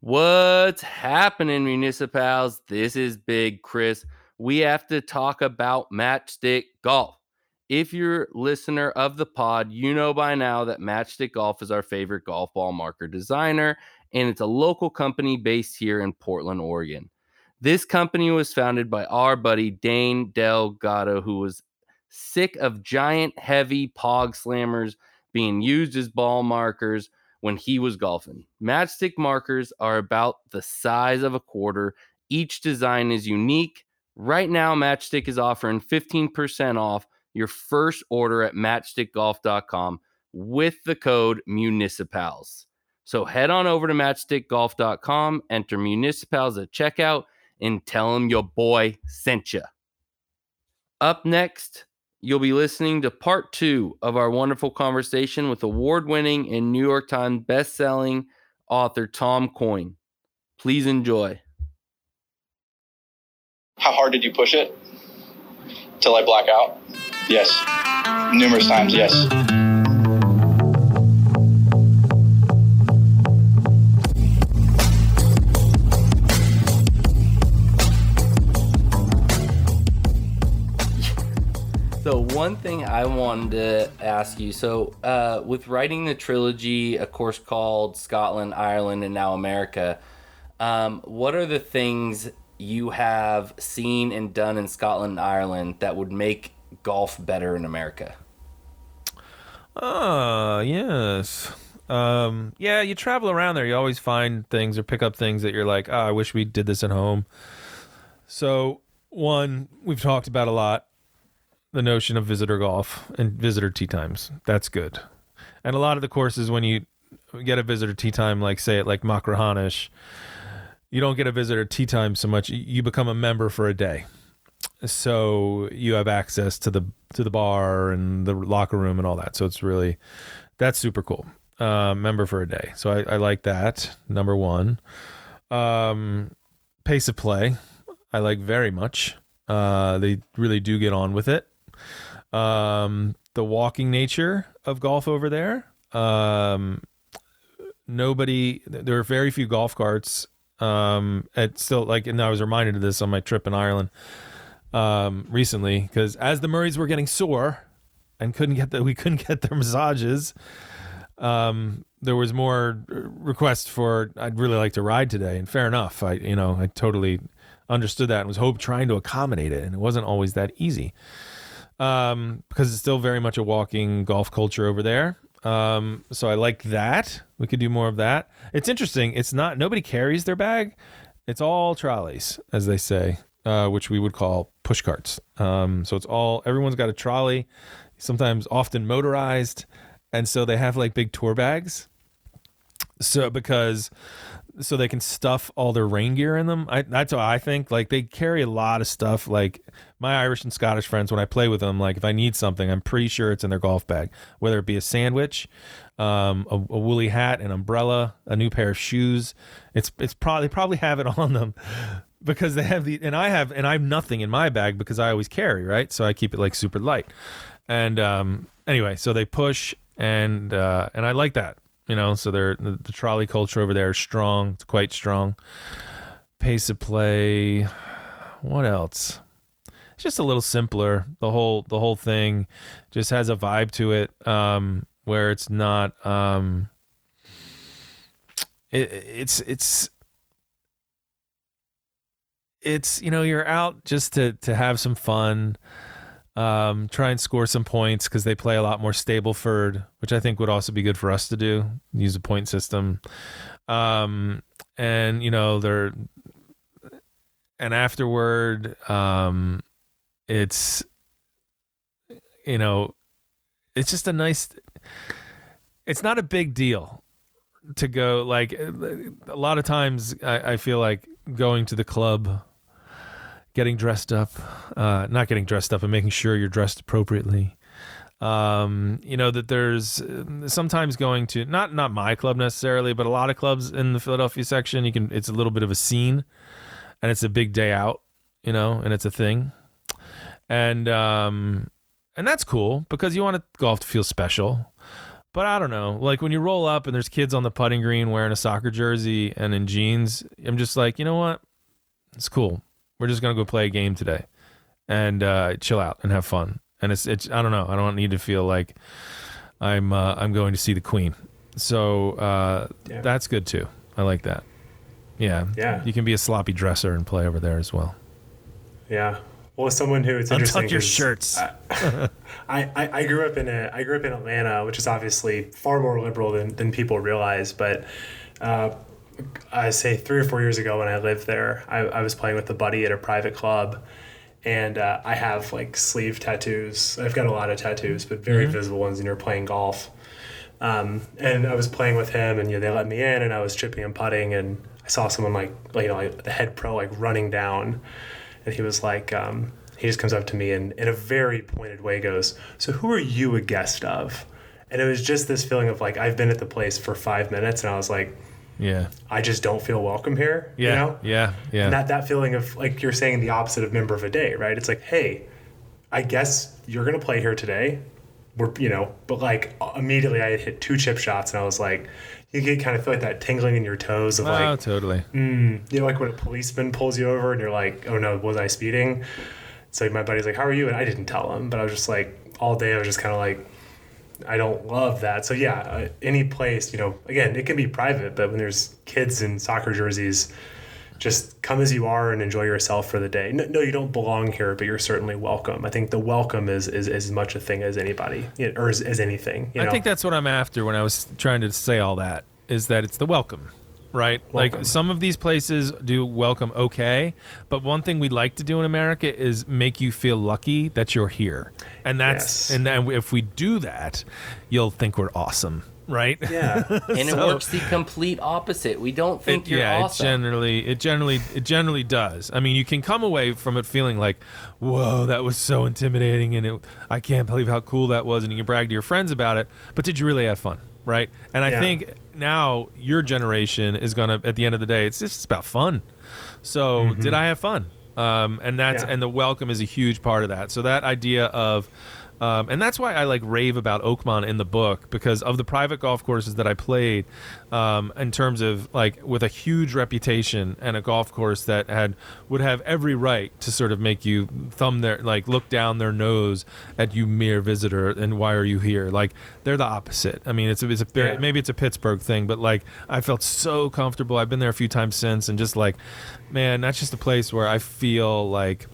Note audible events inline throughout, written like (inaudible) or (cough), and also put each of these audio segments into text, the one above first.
What's happening, municipals? This is Big Chris. We have to talk about Matchstick Golf. If you're a listener of the pod, you know by now that Matchstick Golf is our favorite golf ball marker designer, and it's a local company based here in Portland, Oregon. This company was founded by our buddy Dane Delgado, who was sick of giant, heavy pog slammers being used as ball markers when he was golfing. Matchstick markers are about the size of a quarter. Each design is unique. Right now, Matchstick is offering 15% off your first order at matchstickgolf.com with the code municipals. So head on over to matchstickgolf.com, enter municipals at checkout, and tell them your boy sent you. Up next, you'll be listening to part two of our wonderful conversation with award winning and New York Times best-selling author Tom Coyne. Please enjoy. How hard did you push it? Till I black out? Yes. Numerous times, yes. One thing I wanted to ask you, so uh, with writing the trilogy, a course called Scotland, Ireland, and now America, um, what are the things you have seen and done in Scotland and Ireland that would make golf better in America? Ah, yes. Um, yeah, you travel around there, you always find things or pick up things that you're like, oh, I wish we did this at home. So, one we've talked about a lot the notion of visitor golf and visitor tee times. That's good. And a lot of the courses, when you get a visitor tee time, like say it like Machrihanish, you don't get a visitor tee time so much. You become a member for a day, so you have access to the to the bar and the locker room and all that. So it's really that's super cool. Uh, member for a day. So I, I like that. Number one, um, pace of play. I like very much. Uh, they really do get on with it um, the walking nature of golf over there. Um, nobody, there are very few golf carts. Um, at still like, and I was reminded of this on my trip in Ireland um, recently because as the Murrays were getting sore and couldn't get the, we couldn't get their massages. Um, there was more requests for I'd really like to ride today, and fair enough. I you know I totally understood that and was hope trying to accommodate it, and it wasn't always that easy um, because it's still very much a walking golf culture over there. Um, so I like that. We could do more of that. It's interesting. It's not nobody carries their bag. It's all trolleys, as they say, uh, which we would call push carts. Um, so it's all everyone's got a trolley, sometimes often motorized, and so they have like big tour bags. So because so they can stuff all their rain gear in them. I, that's what I think. Like they carry a lot of stuff. Like my Irish and Scottish friends, when I play with them, like if I need something, I'm pretty sure it's in their golf bag. Whether it be a sandwich, um, a, a, woolly hat, an umbrella, a new pair of shoes, it's it's probably probably have it (laughs) on them because they have the and I have and I have nothing in my bag because I always carry right, so I keep it like super light. And um, anyway, so they push and uh, and I like that you know, so they're the, the trolley culture over there is strong. It's quite strong. Pace of play. What else? It's just a little simpler. The whole the whole thing just has a vibe to it, um, where it's not. Um, it, it's it's it's you know you're out just to to have some fun um, try and score some points because they play a lot more Stableford, which I think would also be good for us to do. Use a point system, um, and you know they're and afterward, um, it's you know it's just a nice. It's not a big deal to go like a lot of times I, I feel like going to the club getting dressed up, uh, not getting dressed up, and making sure you're dressed appropriately. Um, you know that there's uh, sometimes going to not not my club necessarily, but a lot of clubs in the Philadelphia section. You can it's a little bit of a scene, and it's a big day out, you know, and it's a thing, and um, and that's cool because you want golf to feel special. But I don't know. Like when you roll up and there's kids on the putting green wearing a soccer jersey and in jeans, I'm just like, you know what? It's cool. We're just gonna go play a game today, and uh, chill out and have fun. And it's it's I don't know. I don't need to feel like I'm uh, I'm going to see the Queen. So uh, Yeah. that's good too. I like that. Yeah. Yeah. You can be a sloppy dresser and play over there as well. Yeah. Well, someone who it's interesting. Untuck your 'cause shirts. (laughs) I, I, I grew up in a I grew up in Atlanta, which is obviously far more liberal than, than people realize. But uh, I say three or four years ago when I lived there, I, I was playing with a buddy at a private club, and uh, I have like sleeve tattoos. I've got a lot of tattoos, but very visible ones. And you're playing golf. Um, and I was playing with him, and you know, they let me in, and I was chipping and putting, and I saw someone like, like you know, like the head pro like running down, and he was like, um, he just comes up to me and in a very pointed way goes, "So who are you a guest of?" And it was just this feeling of like I've been at the place for five minutes, and I was like, Yeah. I just don't feel welcome here. Yeah. You know? Yeah. Yeah. And that that feeling of like you're saying the opposite of member of a day, right? It's like, hey, I guess you're gonna play here today. We're you know, but like immediately I had hit two chip shots and I was like, you get kind of feel like that tingling in your toes of oh, like totally. Mm, you know, like when a policeman pulls you over and you're like, oh no, was I speeding? So my buddy's like, how are you? And I didn't tell him, but I was just like, all day I was just kind of like, I don't love that. So yeah, uh, any place, you know, again, it can be private, but when there's kids in soccer jerseys, just come as you are and enjoy yourself for the day. No, no you don't belong here, but you're certainly welcome. I think the welcome is is as much a thing as anybody, or as, as anything. You know? I think that's what I'm after when I was trying to say all that is that it's the welcome, right? Welcome. Like some of these places do welcome okay, but one thing we like to do in America is make you feel lucky that you're here. And that's Yes. and then if we do that, you'll think we're awesome, right? yeah. (laughs) And it works the complete opposite. We don't think It- you're yeah, awesome. it generally, it generally, it generally does. I mean, you can come away from it feeling like, "Whoa, that was so intimidating," and it, I can't believe how cool that was, and you can brag to your friends about it. But did you really have fun, right? And I Yeah. think now your generation is gonna, at the end of the day, it's just it's about fun. So did I have fun? Um, and that's Mm-hmm. Yeah. and the welcome is a huge part of that. So that idea of um, and that's why I like rave about Oakmont in the book because of the private golf courses that I played, um, in terms of like with a huge reputation and a golf course that had would have every right to sort of make you thumb their like look down their nose at you mere visitor and why are you here? Like they're the opposite. I mean, it's a, it's a Yeah. maybe it's a Pittsburgh thing, but like I felt so comfortable. I've been there a few times since, and just like, man, that's just a place where I feel like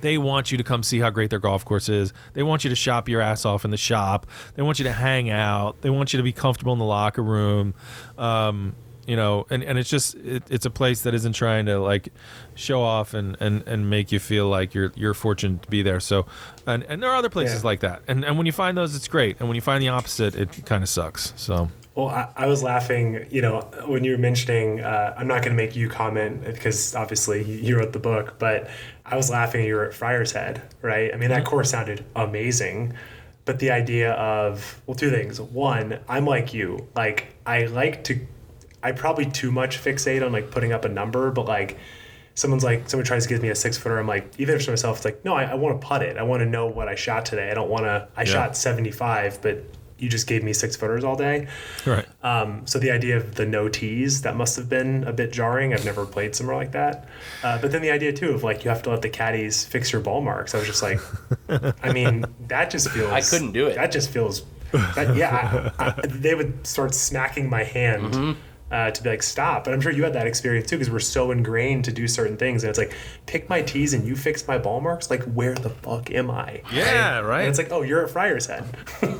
they want you to come see how great their golf course is. They want you to shop your ass off in the shop. They want you to hang out. They want you to be comfortable in the locker room. Um, you know, and, and it's just it, it's a place that isn't trying to like show off and, and, and make you feel like you're you're fortunate to be there. So, and, and there are other places Yeah. like that. And and when you find those, it's great. And when you find the opposite, it kind of sucks. So Well, I, I was laughing, you know, when you were mentioning, uh, I'm not going to make you comment because obviously you wrote the book, but I was laughing you were at Friar's Head, right? I mean, that course sounded amazing. But the idea of, well, two things. One, I'm like you. Like, I like to, I probably too much fixate on like putting up a number, but like, someone's like, someone tries to give me a six footer. I'm like, even if it's for myself, it's like, no, I, I want to putt it. I want to know what I shot today. I don't want to, I Yeah. shot 75, but you just gave me six footers all day. right. Um, so the idea of the no tees that must have been a bit jarring. I've never played somewhere like that. Uh, but then the idea too of like you have to let the caddies fix your ball marks. I was just like, (laughs) I mean, that just feels. I couldn't do it. That just feels. That, yeah, I, I, they would start smacking my hand. Mm-hmm. Uh, to be like stop, and I'm sure you had that experience too because we're so ingrained to do certain things, and it's like pick my tees and you fix my ball marks. Like where the fuck am I? Yeah, right. And it's like oh, you're at Friar's Head. (laughs)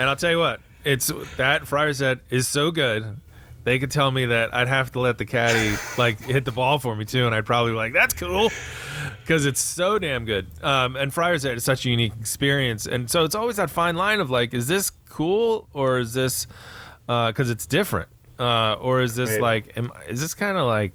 And I'll tell you what, it's that Friar's Head is so good. They could tell me that I'd have to let the caddy like hit the ball for me too, and I'd probably be like, "That's cool," because it's so damn good. Um, and Friar's Head is such a unique experience, and so it's always that fine line of like, is this cool or is this because it's different, uh, or is this Right. like, am, is this kind of like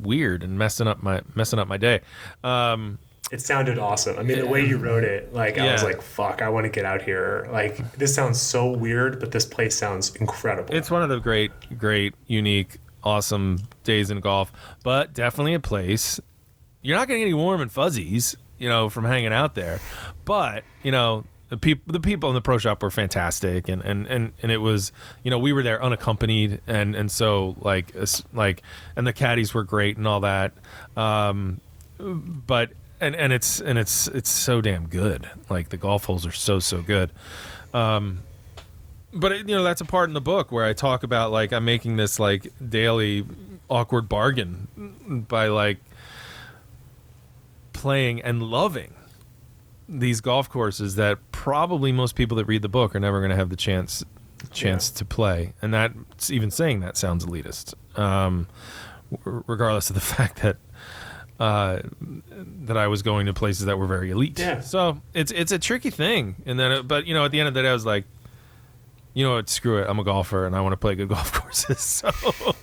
weird and messing up my messing up my day? Um, It sounded awesome. I mean, the way you wrote it, like I was like, "Fuck, I want to get out here." Like this sounds so weird, but this place sounds incredible. It's one of the great, great, unique, awesome days in golf, but definitely a place. You're not going to get any warm and fuzzies, you know, from hanging out there. But, you know, the people the people in the pro shop were fantastic and, and and and it was you know we were there unaccompanied and and so like like and the caddies were great and all that um but and and it's and it's it's so damn good. Like the golf holes are so so good. Um but it, you know that's a part in the book where i talk about like i'm making this like daily awkward bargain by like playing and loving these golf courses that probably most people that read the book are never going to have the chance chance Yeah. to play, and that's even saying that sounds elitist, um, regardless of the (laughs) fact that uh, that I was going to places that were very elite. Yeah. So it's it's a tricky thing, and then it, but you know at the end of the day I was like. You know what? Screw it. I'm a golfer, and I want to play good (laughs) golf courses. So,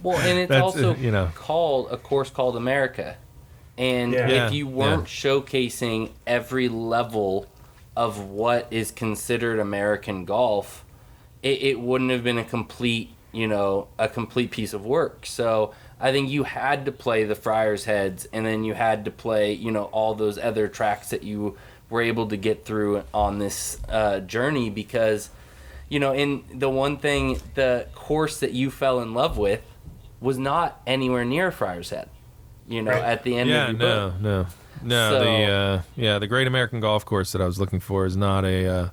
Well, and it's also uh, you know. called a course called America. And Yeah. Yeah, if you weren't showcasing every level of what is considered American golf, it, it wouldn't have been a complete, you know, a complete piece of work. So I think you had to play the Friars Heads, and then you had to play, you know, all those other tracks that you were able to get through on this uh, journey because you know, in the one thing, the course that you fell in love with was not anywhere near Friar's Head. You know, Right. at the end yeah, of no, book. no, no. So- the uh, yeah, the Great American Golf Course that I was looking for is not a uh,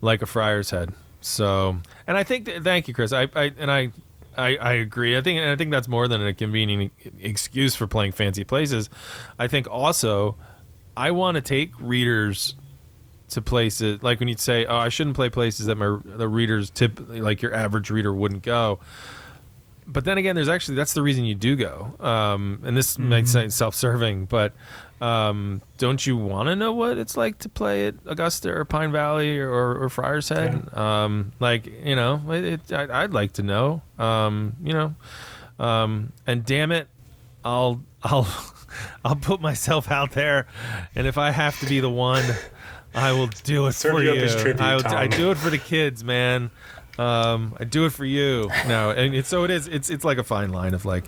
like a Friar's Head. So, and I think that, thank you, Chris. I, I and I, I, I agree. I think I think that's more than a convenient excuse for playing fancy places. I think also, I want to take readers to places like when you'd say, "Oh, I shouldn't play places that my the readers tip like your average reader wouldn't go." But then again, there's actually that's the reason you do go. Um, and this might sound self-serving, but um, don't you want to know what it's like to play at Augusta or Pine Valley or, or Friars Head? Um, like you know, it, it, I, I'd like to know. Um, you know, um, and damn it, I'll (laughs) I'll I'll put myself out there, and if I have to be the one, I will do it Serve for you you. tribute, I, I do it for the kids, man. Um, I do it for you. No, and it's, so it is. It's it's like a fine line of like.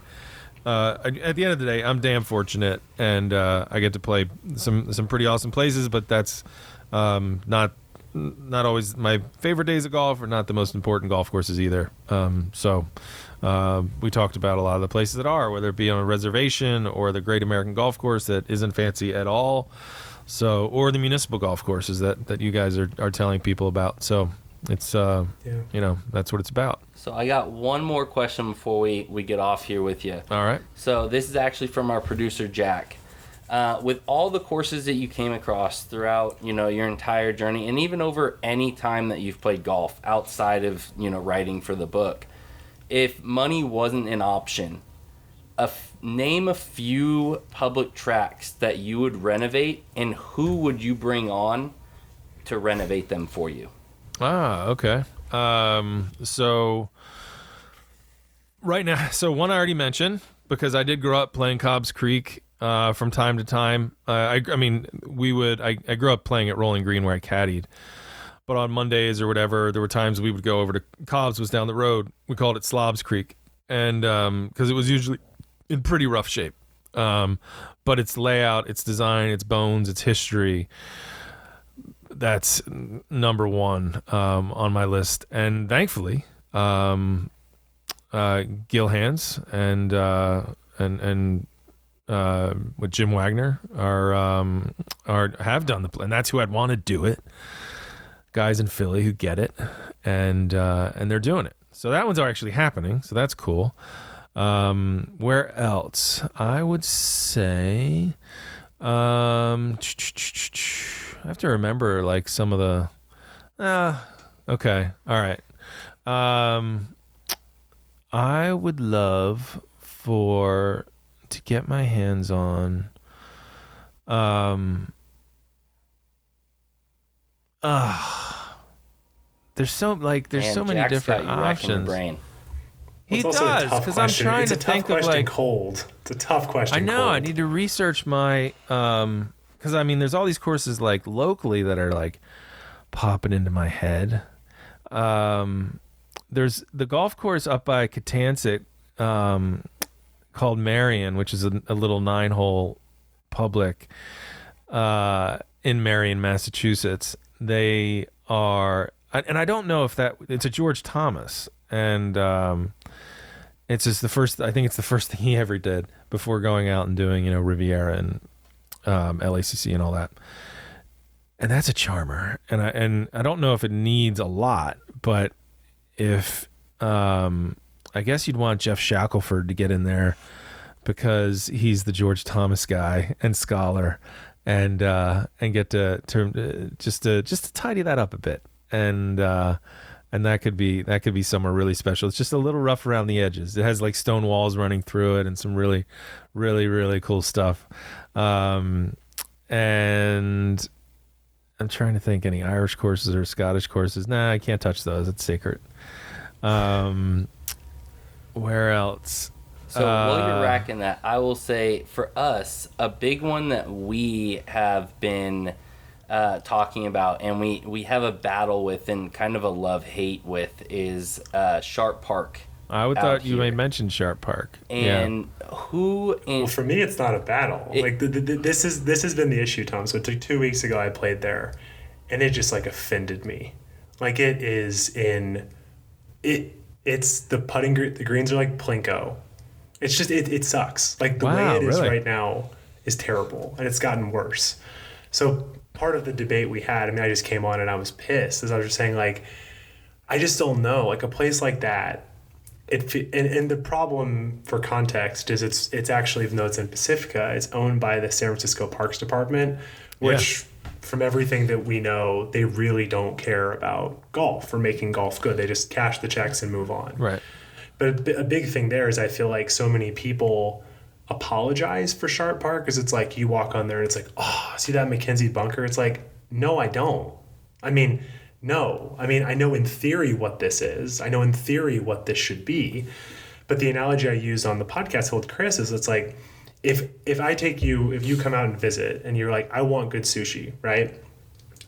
Uh, at the end of the day, I'm damn fortunate, and uh, I get to play some some pretty awesome places. But that's um, not not always my favorite days of golf, or not the most important golf courses either. Um, so uh, we talked about a lot of the places that are, whether it be on a reservation or the Great American Golf Course that isn't fancy at all. So, or the municipal golf courses that, that you guys are, are telling people about. So, it's uh, Yeah. you know, that's what it's about. So I got one more question before we, we get off here with you. All right. So this is actually from our producer Jack. Uh, with all the courses that you came across throughout, you know, your entire journey, and even over any time that you've played golf outside of you know writing for the book, if money wasn't an option, a f- name a few public tracks that you would renovate, and who would you bring on to renovate them for you? Ah, okay. Um, so right now, (laughs) so one I already mentioned because I did grow up playing Cobb's Creek uh, from time to time. Uh, I, I mean, we would. I, I grew up playing at Rolling Green where I caddied, but on Mondays or whatever, there were times we would go over to Cobb's was down the road. We called it Slobs Creek, and because it was usually in pretty rough shape. Um, but its layout, its design, its bones, its history that's number one um, on my list. And thankfully, um, uh, Gil Hanse and uh, and and uh, with Jim Wagner are um, are have done the pl- and that's who I'd want to do it. Guys in Philly who get it, and uh, and they're doing it. So that one's actually happening. So that's cool. Um, where else? I would say. Um, I have to remember like some of the. Ah, okay, all right. Um, I would love for to get my hands on. Um. Ah. there's so like there's Man, so many Jack's different got you racking your options. He does because I'm trying it's to think of like cold. It's a tough question. I know. Cold. I need to research my um because I mean, there's all these courses like locally that are like popping into my head. Um, there's the golf course up by Kittansett, um, called Marion, which is a, a little nine hole public uh, in Marion, Massachusetts. they are, and I don't know if that it's a George Thomas, and um, it's just the first. I think it's the first (laughs) thing he ever did before going out and doing you know Riviera and um, LACC and all that. And that's a charmer, and I and I don't know if it needs a lot, but if um, I guess you'd want Geoff Shackelford to get in there because he's the George Thomas guy and scholar, and uh, and get to, to uh, just to just to tidy that up a bit, and uh, and that could be that could be somewhere really special. It's just a little rough around the edges. It has like stone walls running through it and some really, really really cool stuff. Um, and I'm trying to think any Irish courses or Scottish courses. Nah, I can't touch those. It's sacred. Um, where else? So while Uh, you're racking that, I will say for us, a big one that we have been uh, talking about, and we we have a battle with, and kind of a love hate with, is uh, Sharp Park. I would thought you may mention Sharp Park. And who in Well, for me, it's not a battle. It- like the, the, the- this is this has been the issue, Tom. So t- two weeks ago, I played there, and it just like offended me. Like it is in it. It's the putting. gre- The greens are like plinko. It's just it. It sucks. Like the Wow, way it is really? right now is terrible, and it's gotten worse. So part of the debate we had. I mean, I just came on and I was pissed, as I was just saying, like, I just don't know. Like a place like that, it and, and the problem for context is it's it's actually even though it's in Pacifica, it's owned by the San Francisco Parks Department, which from everything that we know, they really don't care about golf or making golf good. They just cash the checks and move on. Right. But a, a big thing there is I feel like so many people apologize for Sharp Park because it's like you walk on there and it's like, oh, see that MacKenzie bunker? It's like, no, I don't. I mean, no. I mean, I know in theory what this is. I know in theory what this should be. But the analogy I used on the podcast with Chris is it's like if if I take you, if you come out and visit and you're like, I want good sushi, right?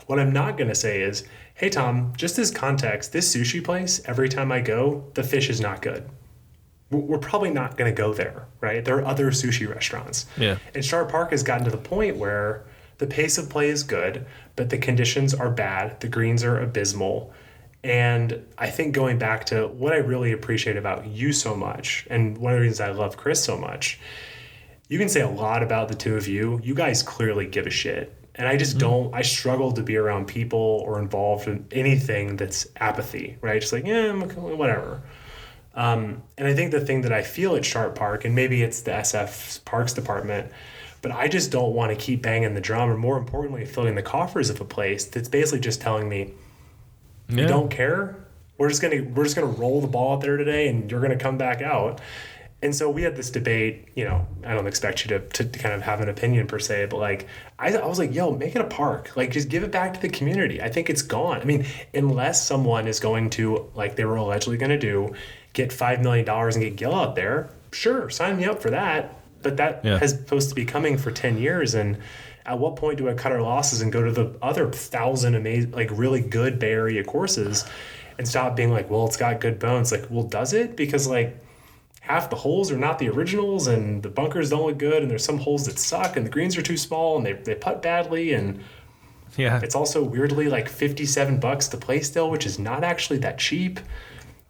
What I'm not to say is, hey, Tom, just as context, this sushi place, every time I go, the fish is not good. We're probably not going to go there, right? There are other sushi restaurants. Yeah. And Sharp Park has gotten to the point where the pace of play is good, but the conditions are bad. The greens are abysmal. And I think going back to what I really appreciate about you so much, and one of the reasons I love Chris so much, you can say a lot about the two of you. You guys clearly give a shit. And I just mm. don't, I struggle to be around people or involved in anything that's apathy, right? Just like, yeah, whatever. Um, and I think the thing that I feel at Sharp Park, and maybe it's the SF Parks Department, but I just don't want to keep banging the drum, or more importantly, filling the coffers of a place that's basically just telling me, Yeah. you don't care. We're just gonna we're just gonna roll the ball out there today, and you're gonna come back out. And so we had this debate. You know, I don't expect you to, to, to kind of have an opinion per se, but like I, I was like, yo, make it a park. Like just give it back to the community. I think it's gone. I mean, unless someone is going to like they were allegedly going to do, get five million dollars and get Gil out there. Sure, sign me up for that. But that Yeah. has supposed to be coming for ten years, and at what point do I cut our losses and go to the other thousand amazing, like really good Bay Area courses, and stop being like, well, it's got good bones. Like, well, does it? Because like half the holes are not the originals, and the bunkers don't look good, and there's some holes that suck, and the greens are too small, and they they putt badly, and Yeah. it's also weirdly like fifty seven bucks to play still, which is not actually that cheap.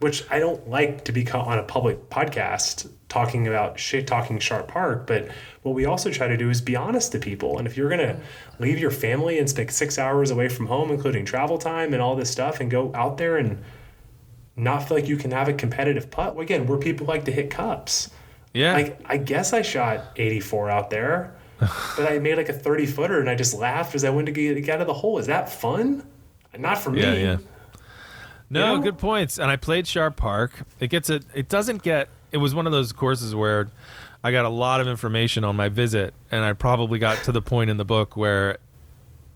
Which I don't like to be co- on a public podcast talking about shit talking Sharp Park, but what we also try to do is be honest to people. And if you're gonna mm-hmm. leave your family and spend six hours away from home, including travel time and all this stuff, and go out there and not feel like you can have a competitive putt, well, again, we're people who like to hit cups. yeah. Like I guess I shot 84 out there, (laughs) but I made like a 30 footer and I just laughed as I went to get, get out of the hole. Is that fun? Not for me. Yeah, yeah. No, know? good points. And I played Sharp Park. It gets a. It doesn't get. It was one of those courses where I got a lot of information on my visit, and I probably got to the point in the book where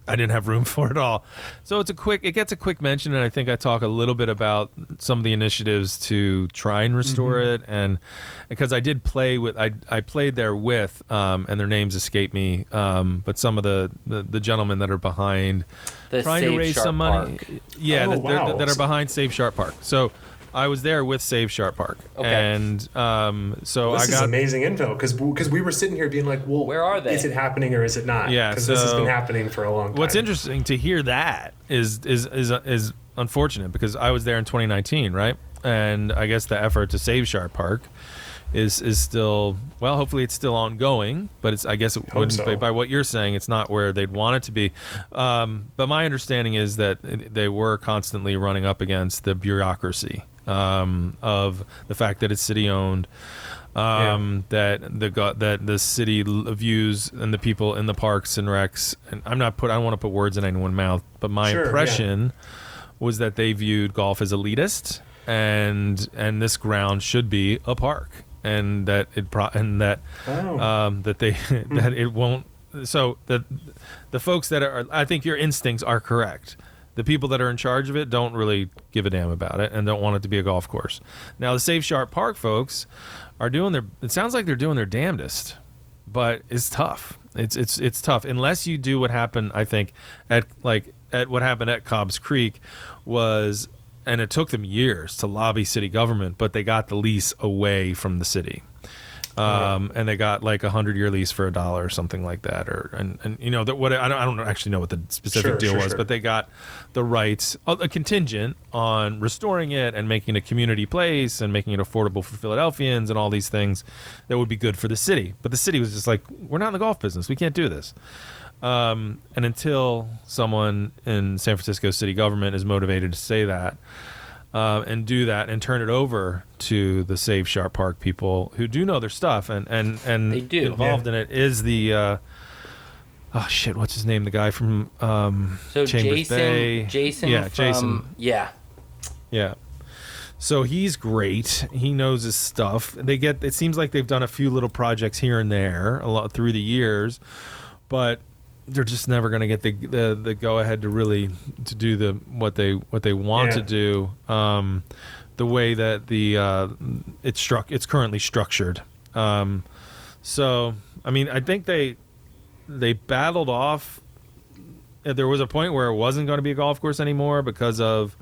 I didn't have room (laughs) for it all. So it's a quick. It gets a quick mention, and I think I talk a little bit about some of the initiatives to try and restore Mm-hmm. it, and because I did play with. I I played there with, um, and their names escape me, um, but some of the, the the gentlemen that are behind the trying Save to raise Sharp some money. Park. Yeah, Oh, that, they're- wow. that are behind Save Sharp Park. So I was there with Save Sharp Park, Okay. and um, so This I is got amazing info because because we were sitting here being like, well, Where are they? Is it happening or is it not? Yeah, because this has been happening for a long time. What's interesting to hear that is is is is unfortunate because I was there in 2019, right? And I guess the effort to save Sharp Park is is still well. Hopefully, it's still ongoing, but it's I guess it wouldn't so. by what you're saying. It's not where they'd want it to be. Um, but my understanding is that they were constantly running up against the bureaucracy um, of the fact that it's city owned um, that the that the city views and the people in the parks and recs. And I'm not put. I don't want to put words in anyone's mouth, but my Sure, yeah. impression was that they viewed golf as elitist, and and this ground should be a park, and that it pro- and that Oh. um, that they (laughs) that it won't. So the the folks that are, I think your instincts are correct. The people that are in charge of it don't really give a damn about it and don't want it to be a golf course. Now the Save Sharp Park folks are doing their. It sounds like they're doing their damnedest, but it's tough. It's it's it's tough unless you do what happened. I think at like at what happened at Cobb's Creek was, and it took them years to lobby city government, but they got the lease away from the city um, and they got like a hundred year lease for a dollar or something like that, or and, and you know that what I don't, I don't actually know what the specific Sure, deal sure, was, sure. but they got the rights, a a contingent on restoring it and making it a community place and making it affordable for Philadelphians and all these things that would be good for the city. But the city was just like, we're not in the golf business, we can't do this. Um, and until someone in San Francisco city government is motivated to say that, uh, and do that and turn it over to the Save Sharp Park people who do know their stuff and and and They do. involved in it is the uh, oh shit what's his name? The guy from um, So Chambers Jason, Bay. Jason, yeah from, Jason. yeah, yeah. So he's great. He knows his stuff. They get it seems like they've done a few little projects here and there a lot through the years but they're just never going to get the, the the go ahead to really to do the what they what they want to do. Um, the way that the uh, it's struck it's currently structured. Um, so I mean I think they they battled off. There was a point where it wasn't going to be a golf course anymore because of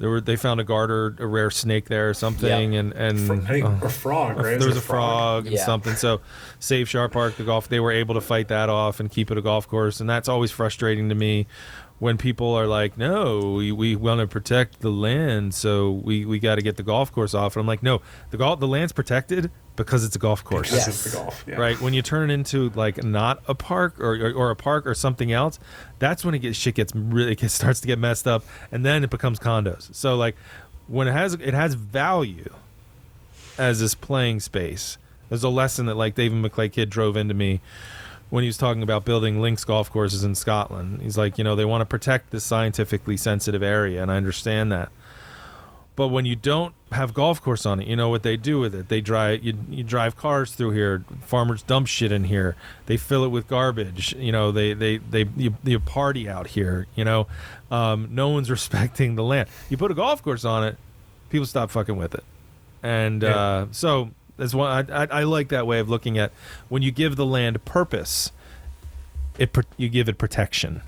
there were they found a garter a rare snake there or something and and Fro- I think, uh, oh. or frog, A- right? there Is was it a frog and Yeah. something. So, Save Sharp Park, the golf, they were able to fight that off and keep it a golf course, and that's always frustrating to me when people are like, "No, we, we want to protect the land, so we, we got to get the golf course off." And I'm like, "No, the golf the land's protected because it's a golf course." Because Yes. it's the golf. Yeah. Right when you turn it into like not a park or, or, or a park or something else, that's when it gets shit gets really (laughs) it gets, starts to get messed up, and then it becomes condos. So like when it has it has value as this playing space. There's a lesson that like David McLay Kidd drove into me when he was talking about building links golf courses in Scotland. He's like, you know, they want to protect this scientifically sensitive area, and I understand that. But when you don't have golf course on it, you know what they do with it. They drive you, you drive cars through here. Farmers dump shit in here. They fill it with garbage. You know they they they you, you party out here. You know, um, no one's (laughs) respecting the land. You put a golf course on it, people stop fucking with it. And uh, so that's why I, I, I like that way of looking at when you give the land purpose, it you give it protection.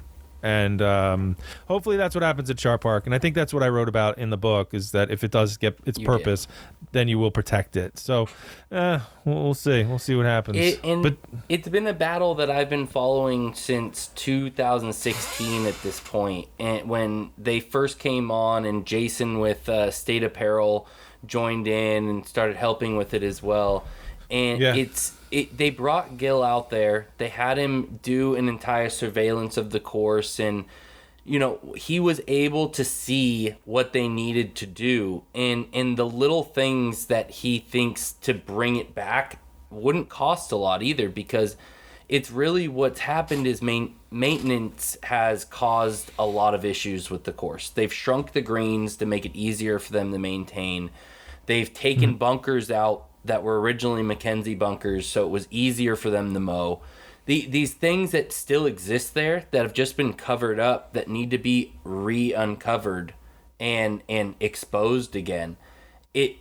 And um, hopefully that's what happens at Sharp Park. And I think that's what I wrote about in the book is that if it does get its You did. purpose, then you will protect it. So uh, we'll, we'll see. We'll see what happens. It, but it's been a battle that I've been following since 2016 at this point. And when they first came on, and Jason with uh, State Apparel joined in and started helping with it as well. And Yeah. it's it. They brought Gil out there. They had him do an entire surveillance of the course and you know he was able to see what they needed to do and and the little things that he thinks to bring it back wouldn't cost a lot either because it's really what's happened is main maintenance has caused a lot of issues with the course. They've shrunk the greens to make it easier for them to maintain. They've taken mm-hmm. bunkers out that were originally MacKenzie bunkers so it was easier for them to mow. The, these things that still exist there that have just been covered up that need to be re-uncovered and and exposed again it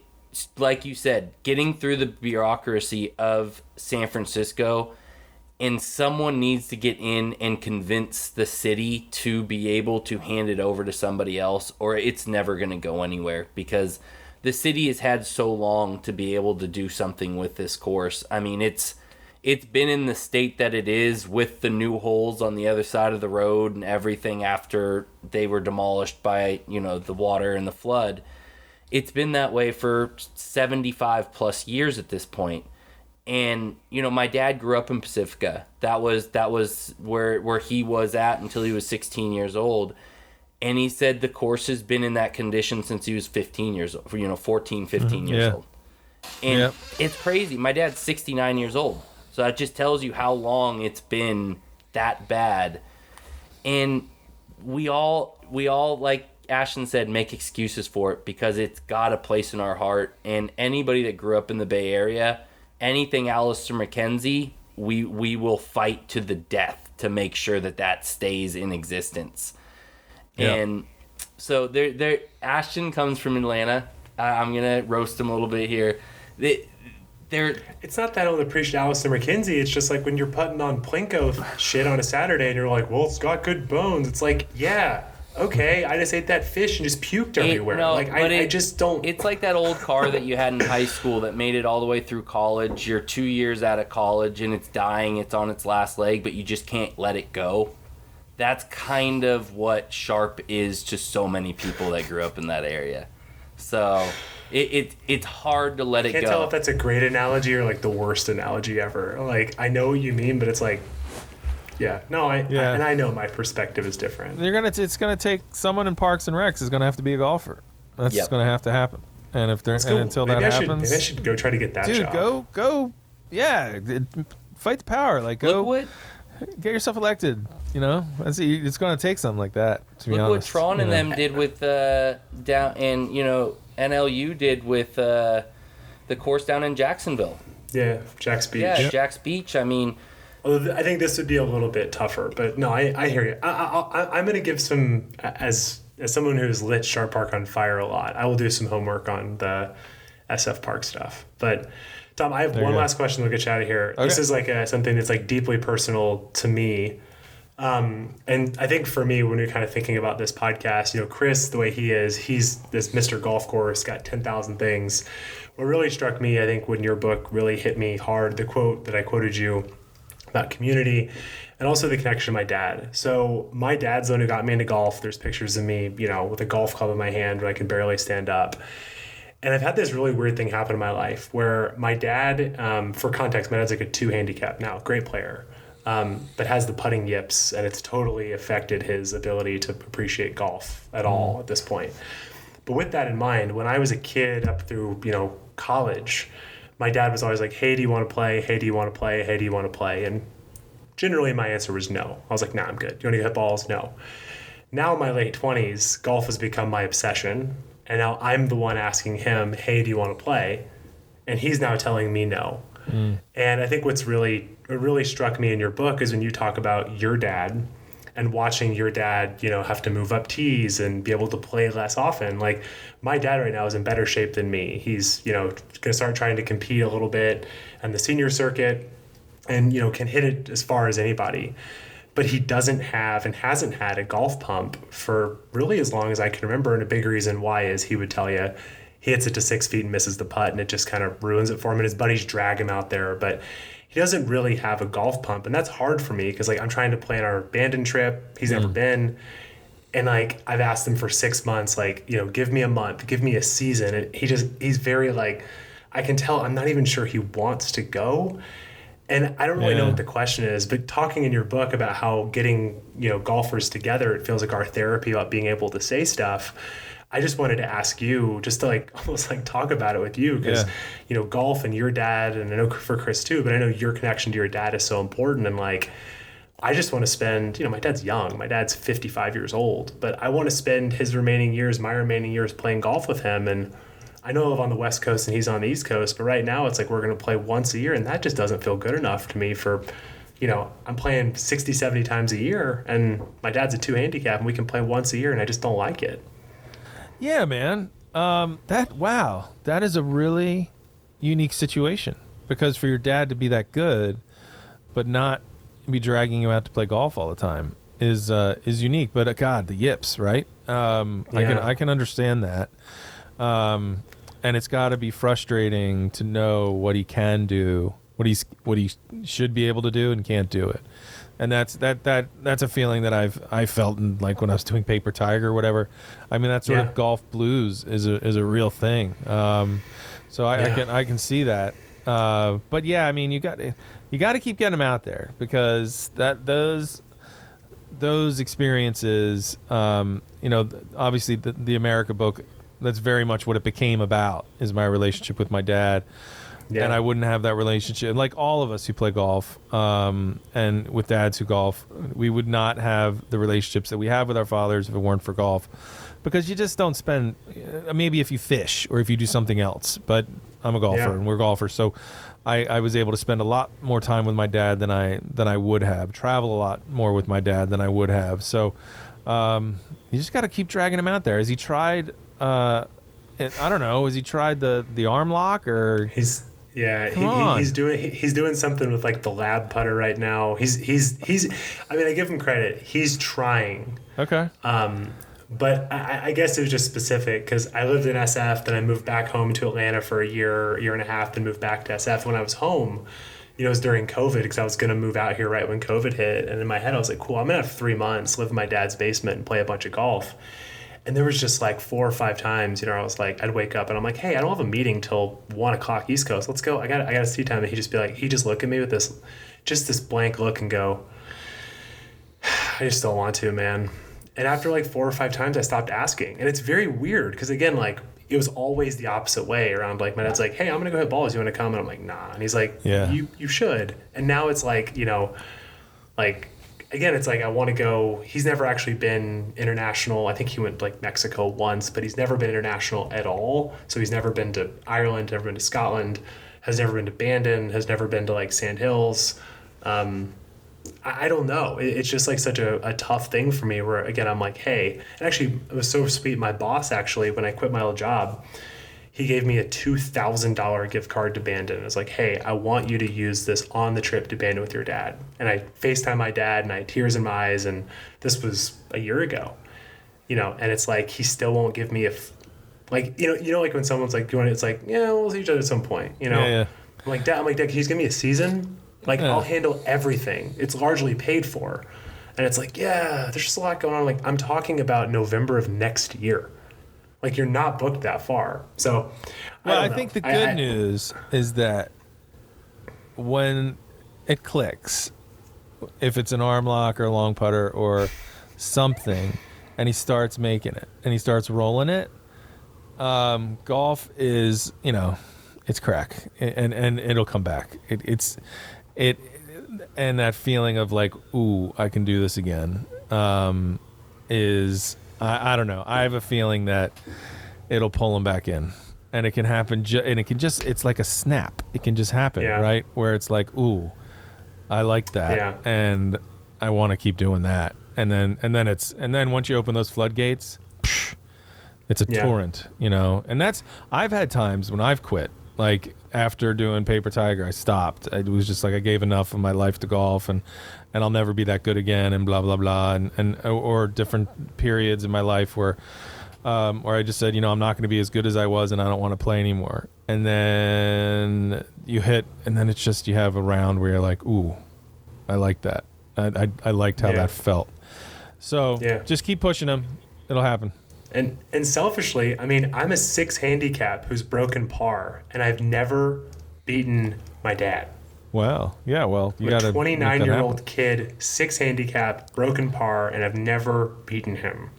like you said getting through the bureaucracy of san francisco and someone needs to get in and convince the city to be able to hand it over to somebody else or it's never going to go anywhere because the city has had so long to be able to do something with this course. I mean, it's it's been in the state that it is with the new holes on the other side of the road and everything after they were demolished by, you know, the water and the flood. It's been that way for 75 plus years at this point and you know my dad grew up in pacifica. That was that was where where he was at until he was 16 years old. And he said the course has been in that condition since he was 15 years old you know 14 15 mm-hmm. years yeah. old. And Yep. it's crazy. My dad's 69 years old. So that just tells you how long it's been that bad. And we all we all like Ashton said make excuses for it because it's got a place in our heart. And anybody that grew up in the Bay Area anything Alister MacKenzie we we will fight to the death to make sure that that stays in existence Yeah. and so there there Ashton comes from Atlanta I, I'm gonna roast him a little bit here they, they're It's not that I don't appreciate Alister MacKenzie. It's just like when you're putting on Plinko shit on a Saturday and you're like, well, it's got good bones. It's like, yeah, okay, I just ate that fish and just puked everywhere. no, like, I, I just don't. It's like that old car that you had in high school that made it all the way through college. You're two years out of college and it's dying. It's on its last leg, but you just can't let it go. That's kind of what Sharp is to so many people that grew up in that area. So it, it it's hard to let it go. I can't tell if that's a great analogy or like the worst analogy ever. Like, I know what you mean, but it's like, yeah, no, I, Yeah. I and I know my perspective is different. You're gonna. It's gonna take someone in Parks and Recs is gonna have to be a golfer. That's Yep. gonna have to happen. And if they're Let's and go- until maybe that I should, happens, maybe I should go try to get that dude, job. go go. Yeah, fight the power. Like go look what get yourself elected. You know, That's, it's gonna take something like that. To be honest. look what honest, Tron you and know? them did with uh, down and you know NLU did with uh, the course down in Jacksonville. Yeah, Jax Beach. Yeah, Jax Beach. I mean, Although th- I think this would be a little bit tougher, but no, I, I hear you. I, I'm going to give some as as someone who's lit Sharp Park on fire a lot. I will do some homework on the SF Park stuff. But Tom, I have you one last question. We'll get you out of here. This is like a, something that's like deeply personal to me. Um, and I think for me, when you're kind of thinking about this podcast, you know, Chris, the way he is, he's this Mr. Golf Course, got 10,000 things. What really struck me, I think, when your book really hit me hard, the quote that I quoted you about community and also the connection to my dad. So my dad's the one who got me into golf. There's pictures of me, you know, with a golf club in my hand when I can barely stand up. And I've had this really weird thing happen in my life where my dad, um, for context, my dad's like a two handicap now, great player, um, but has the putting yips, and it's totally affected his ability to appreciate golf at all at this point. But with that in mind, when I was a kid up through, you know, college, my dad was always like, hey, do you want to play? Hey, do you want to play? Hey, do you want to play? And generally my answer was no. I was like, nah, I'm good. Do You want to hit balls? No. Now in my late 20s, golf has become my obsession. And now I'm the one asking him, hey, do you want to play? And he's now telling me no. Mm. And I think what's really what really struck me in your book is when you talk about your dad and watching your dad, you know, have to move up tees and be able to play less often. Like my dad right now is in better shape than me. He's, you know, going to start trying to compete a little bit on the senior circuit and, you know, can hit it as far as anybody. But he doesn't have and hasn't had a golf pump for really as long as I can remember. And a big reason why is he would tell you he hits it to six feet and misses the putt, and it just kind of ruins it for him. And his buddies drag him out there, but he doesn't really have a golf pump, and that's hard for me because like I'm trying to plan our abandoned trip. He's never mm. been, and like I've asked him for six months, like you know, give me a month, give me a season, and he just he's very like, I can tell I'm not even sure he wants to go. And I don't really know what the question is, but talking in your book about how getting, you know, golfers together, it feels like our therapy about being able to say stuff. I just wanted to ask you, just to like (laughs) almost like talk about it with you, because Yeah. you know, golf and your dad, and I know for Chris too, but I know your connection to your dad is so important. And like, I just want to spend, you know, my dad's young, my dad's 55 years old, but I want to spend his remaining years, my remaining years playing golf with him. And I know I live on the West Coast and he's on the East Coast, but right now it's like we're going to play once a year, and that just doesn't feel good enough to me for. You know, I'm playing 60, 70 times a year, and my dad's a two handicap, and we can play once a year, and I just don't like it. Yeah, man. Um, that wow, that is a really unique situation because for your dad to be that good, but not be dragging you out to play golf all the time is uh, is unique. But uh, God, the yips, right? Um, I can I can understand that. Um, and it's got to be frustrating to know what he can do, what he's what he should be able to do, and can't do it. And that's that that that's a feeling that I've I felt in like when I was doing Paper Tiger or whatever. I mean, that sort Yeah. of golf blues is a is a real thing. Um, so I, I can I can see that. Uh, but yeah, I mean, you got you got to keep getting them out there because that those those experiences, um, you know, obviously the, the America book, that's very much what it became about is my relationship with my dad. Yeah. And I wouldn't have that relationship, like all of us who play golf, um, and with dads who golf, we would not have the relationships that we have with our fathers if it weren't for golf, because you just don't spend. uh, Maybe if you fish or if you do something else, but I'm a golfer Yeah. and we're golfers, so I, I was able to spend a lot more time with my dad than I than I would have. Travel a lot more with my dad than I would have. So um, you just got to keep dragging him out there. Has he tried? Uh, I don't know. Has he tried the the arm lock or? He's yeah, he, he, he's doing he's doing something with like the LAB putter right now. He's he's he's. I mean, I give him credit. He's trying. Okay. Um, but I, I guess it was just specific because I lived in SF, then I moved back home to Atlanta for a year, year and a half, then moved back to SF. When I was home, you know, it was during COVID because I was going to move out here right when COVID hit. And in my head, I was like, cool, I'm going to have three months, live in my dad's basement and play a bunch of golf. And there was just like four or five times, you know, I was like, I'd wake up and I'm like, hey, I don't have a meeting till one o'clock East Coast. Let's go. I got I got a tea time. And he'd just be like, he'd just look at me with this, just this blank look and go, I just don't want to, man. And after like four or five times, I stopped asking. And it's very weird because, again, like it was always the opposite way around. Like my dad's like, hey, I'm going to go hit balls. You want to come? And I'm like, nah. And he's like, Yeah. you, you should. And now it's like, you know, like, again, it's like I want to go. He's never actually been international. I think he went like Mexico once, but he's never been international at all. So he's never been to Ireland, never been to Scotland, has never been to Bandon, has never been to like Sand Hills. Um, I I don't know. It- It's just like such a, a tough thing for me where, again, I'm like, hey, and actually, it was so sweet. My boss, actually, when I quit my old job, he gave me a $2,000 gift card to Bandon. It was like, hey, I want you to use this on the trip to Bandon with your dad. And I FaceTime my dad and I had tears in my eyes. And this was a year ago, you know, and it's like, he still won't give me a, f- like, you know, you know, like when someone's like, you want it's like, yeah, we'll see each other at some point, you know? Yeah, yeah. I'm like, Dad, I'm like, Dad, can you just give me a season? Like, Yeah. I'll handle everything. It's largely paid for. And it's like, yeah, there's just a lot going on. Like, I'm talking about November of next year. Like, you're not booked that far. So, Well, I, don't think the good I- I- news is that when it clicks, if it's an arm lock or a long putter or something, and he starts making it and he starts rolling it, um, golf is you know, it's crack and and it'll come back. It, it's it and that feeling of like, ooh, I can do this again, um, is I, I don't know. I have a feeling that it'll pull him back in, and it can happen. Ju- and it can just it's like a snap. It can just happen, Yeah. right? Where it's like, ooh, I like that, Yeah. and I want to keep doing that. And then and then it's and then once you open those floodgates, psh, it's a Yeah. torrent, you know. And that's I've had times when I've quit, like after doing Paper Tiger, I stopped. It was just like I gave enough of my life to golf, and and I'll never be that good again, and blah blah blah, and and or different periods in my life where. Um, where I just said, you know, I'm not going to be as good as I was, and I don't want to play anymore. And then you hit, and then it's just you have a round where you're like, ooh, I like that. I I, I liked how Yeah. that felt. So Yeah. just keep pushing them. It'll happen. And and selfishly, I mean, I'm a six handicap who's broken par, and I've never beaten my dad. Well, yeah. Well, you got a 29 year old kid, six handicap, broken par, and I've never beaten him.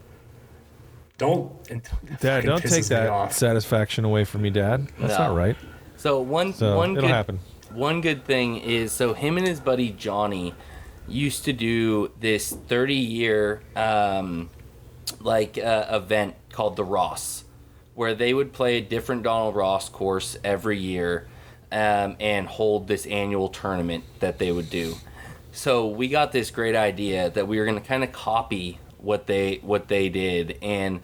Don't, Dad, don't take that satisfaction away from me, Dad. That's No. not right. So one So one it'll good happen. one good thing is so him and his buddy Johnny used to do this 30 year um, like uh, event called the Ross, where they would play a different Donald Ross course every year um, and hold this annual tournament that they would do. So we got this great idea that we were going to kind of copy what they what they did, and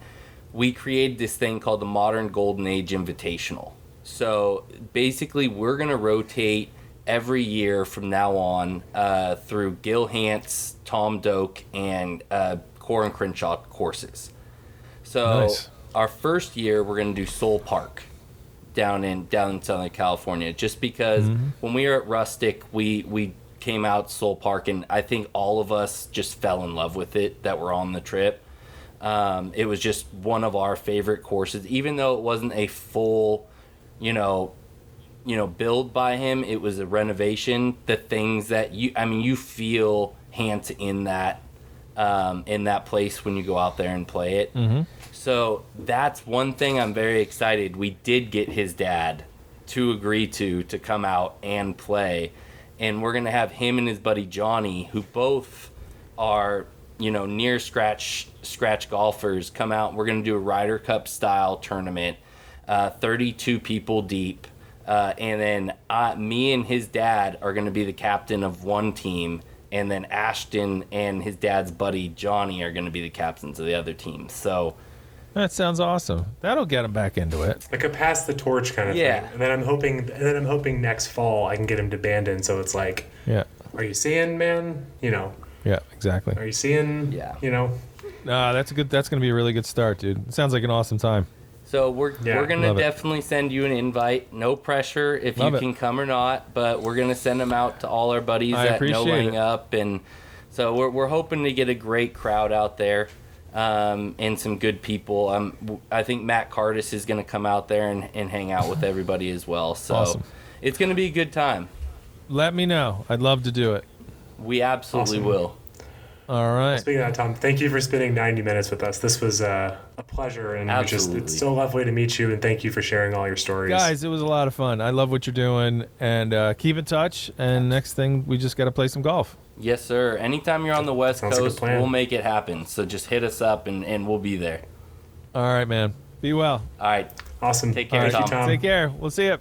we created this thing called the Modern Golden Age Invitational. So basically, we're going to rotate every year from now on uh, through Gil Hanse, Tom Doak, and uh, Coore and Crenshaw courses. So Nice. our first year, we're going to do Soule Park down in down in Southern California, just because when we were at Rustic, we we came out Soule Park, and I think all of us just fell in love with it that were on the trip. Um, it was just one of our favorite courses, even though it wasn't a full, you know, you know, build by him. It was a renovation. The things that you, I mean, you feel Hanse in that, um, in that place when you go out there and play it. Mm-hmm. So that's one thing I'm very excited. We did get his dad to agree to to come out and play, and we're gonna have him and his buddy Johnny, who both are you know near scratch scratch golfers, come out. We're gonna do a Ryder Cup style tournament, uh, 32 people deep. Uh, and then uh, me and his dad are to be the captain of one team, and then Ashton and his dad's buddy Johnny are going to be the captains of the other team. So That sounds awesome. That'll get him back into it. Like a pass the torch kind of Yeah. thing. And then I'm hoping, and then I'm hoping next fall I can get him to Bandon. So it's like, Yeah. are you seeing, man? You know, Yeah, exactly. are you seeing? Yeah. You know, Nah, that's a good. That's gonna be a really good start, dude. It sounds like an awesome time. So we're Yeah, we're gonna love it. definitely send you an invite. No pressure if Love you it. can come or not, but we're gonna send them out to all our buddies I at No appreciate Laying. Up, and so we're we're hoping to get a great crowd out there, um, and some good people. Um, w- I think Matt Cardis is gonna come out there and, and hang out with everybody as well. So Awesome. it's gonna be a good time. Let me know. I'd love to do it. We absolutely Awesome. will. All right. speaking of that, Tom, thank you for spending 90 minutes with us. This was uh, a pleasure, and we just it's so lovely to meet you. And thank you for sharing all your stories, Guys, it was a lot of fun. I love what you're doing, and uh, keep in touch. And next thing, we just got to play some golf. Yes, sir. Anytime you're on the West Sounds Coast, plan. we'll make it happen. So just hit us up, and, and we'll be there. All right, man. Be well. All right. Awesome. Take care, Thank you, Tom. Tom. Take care. We'll see you.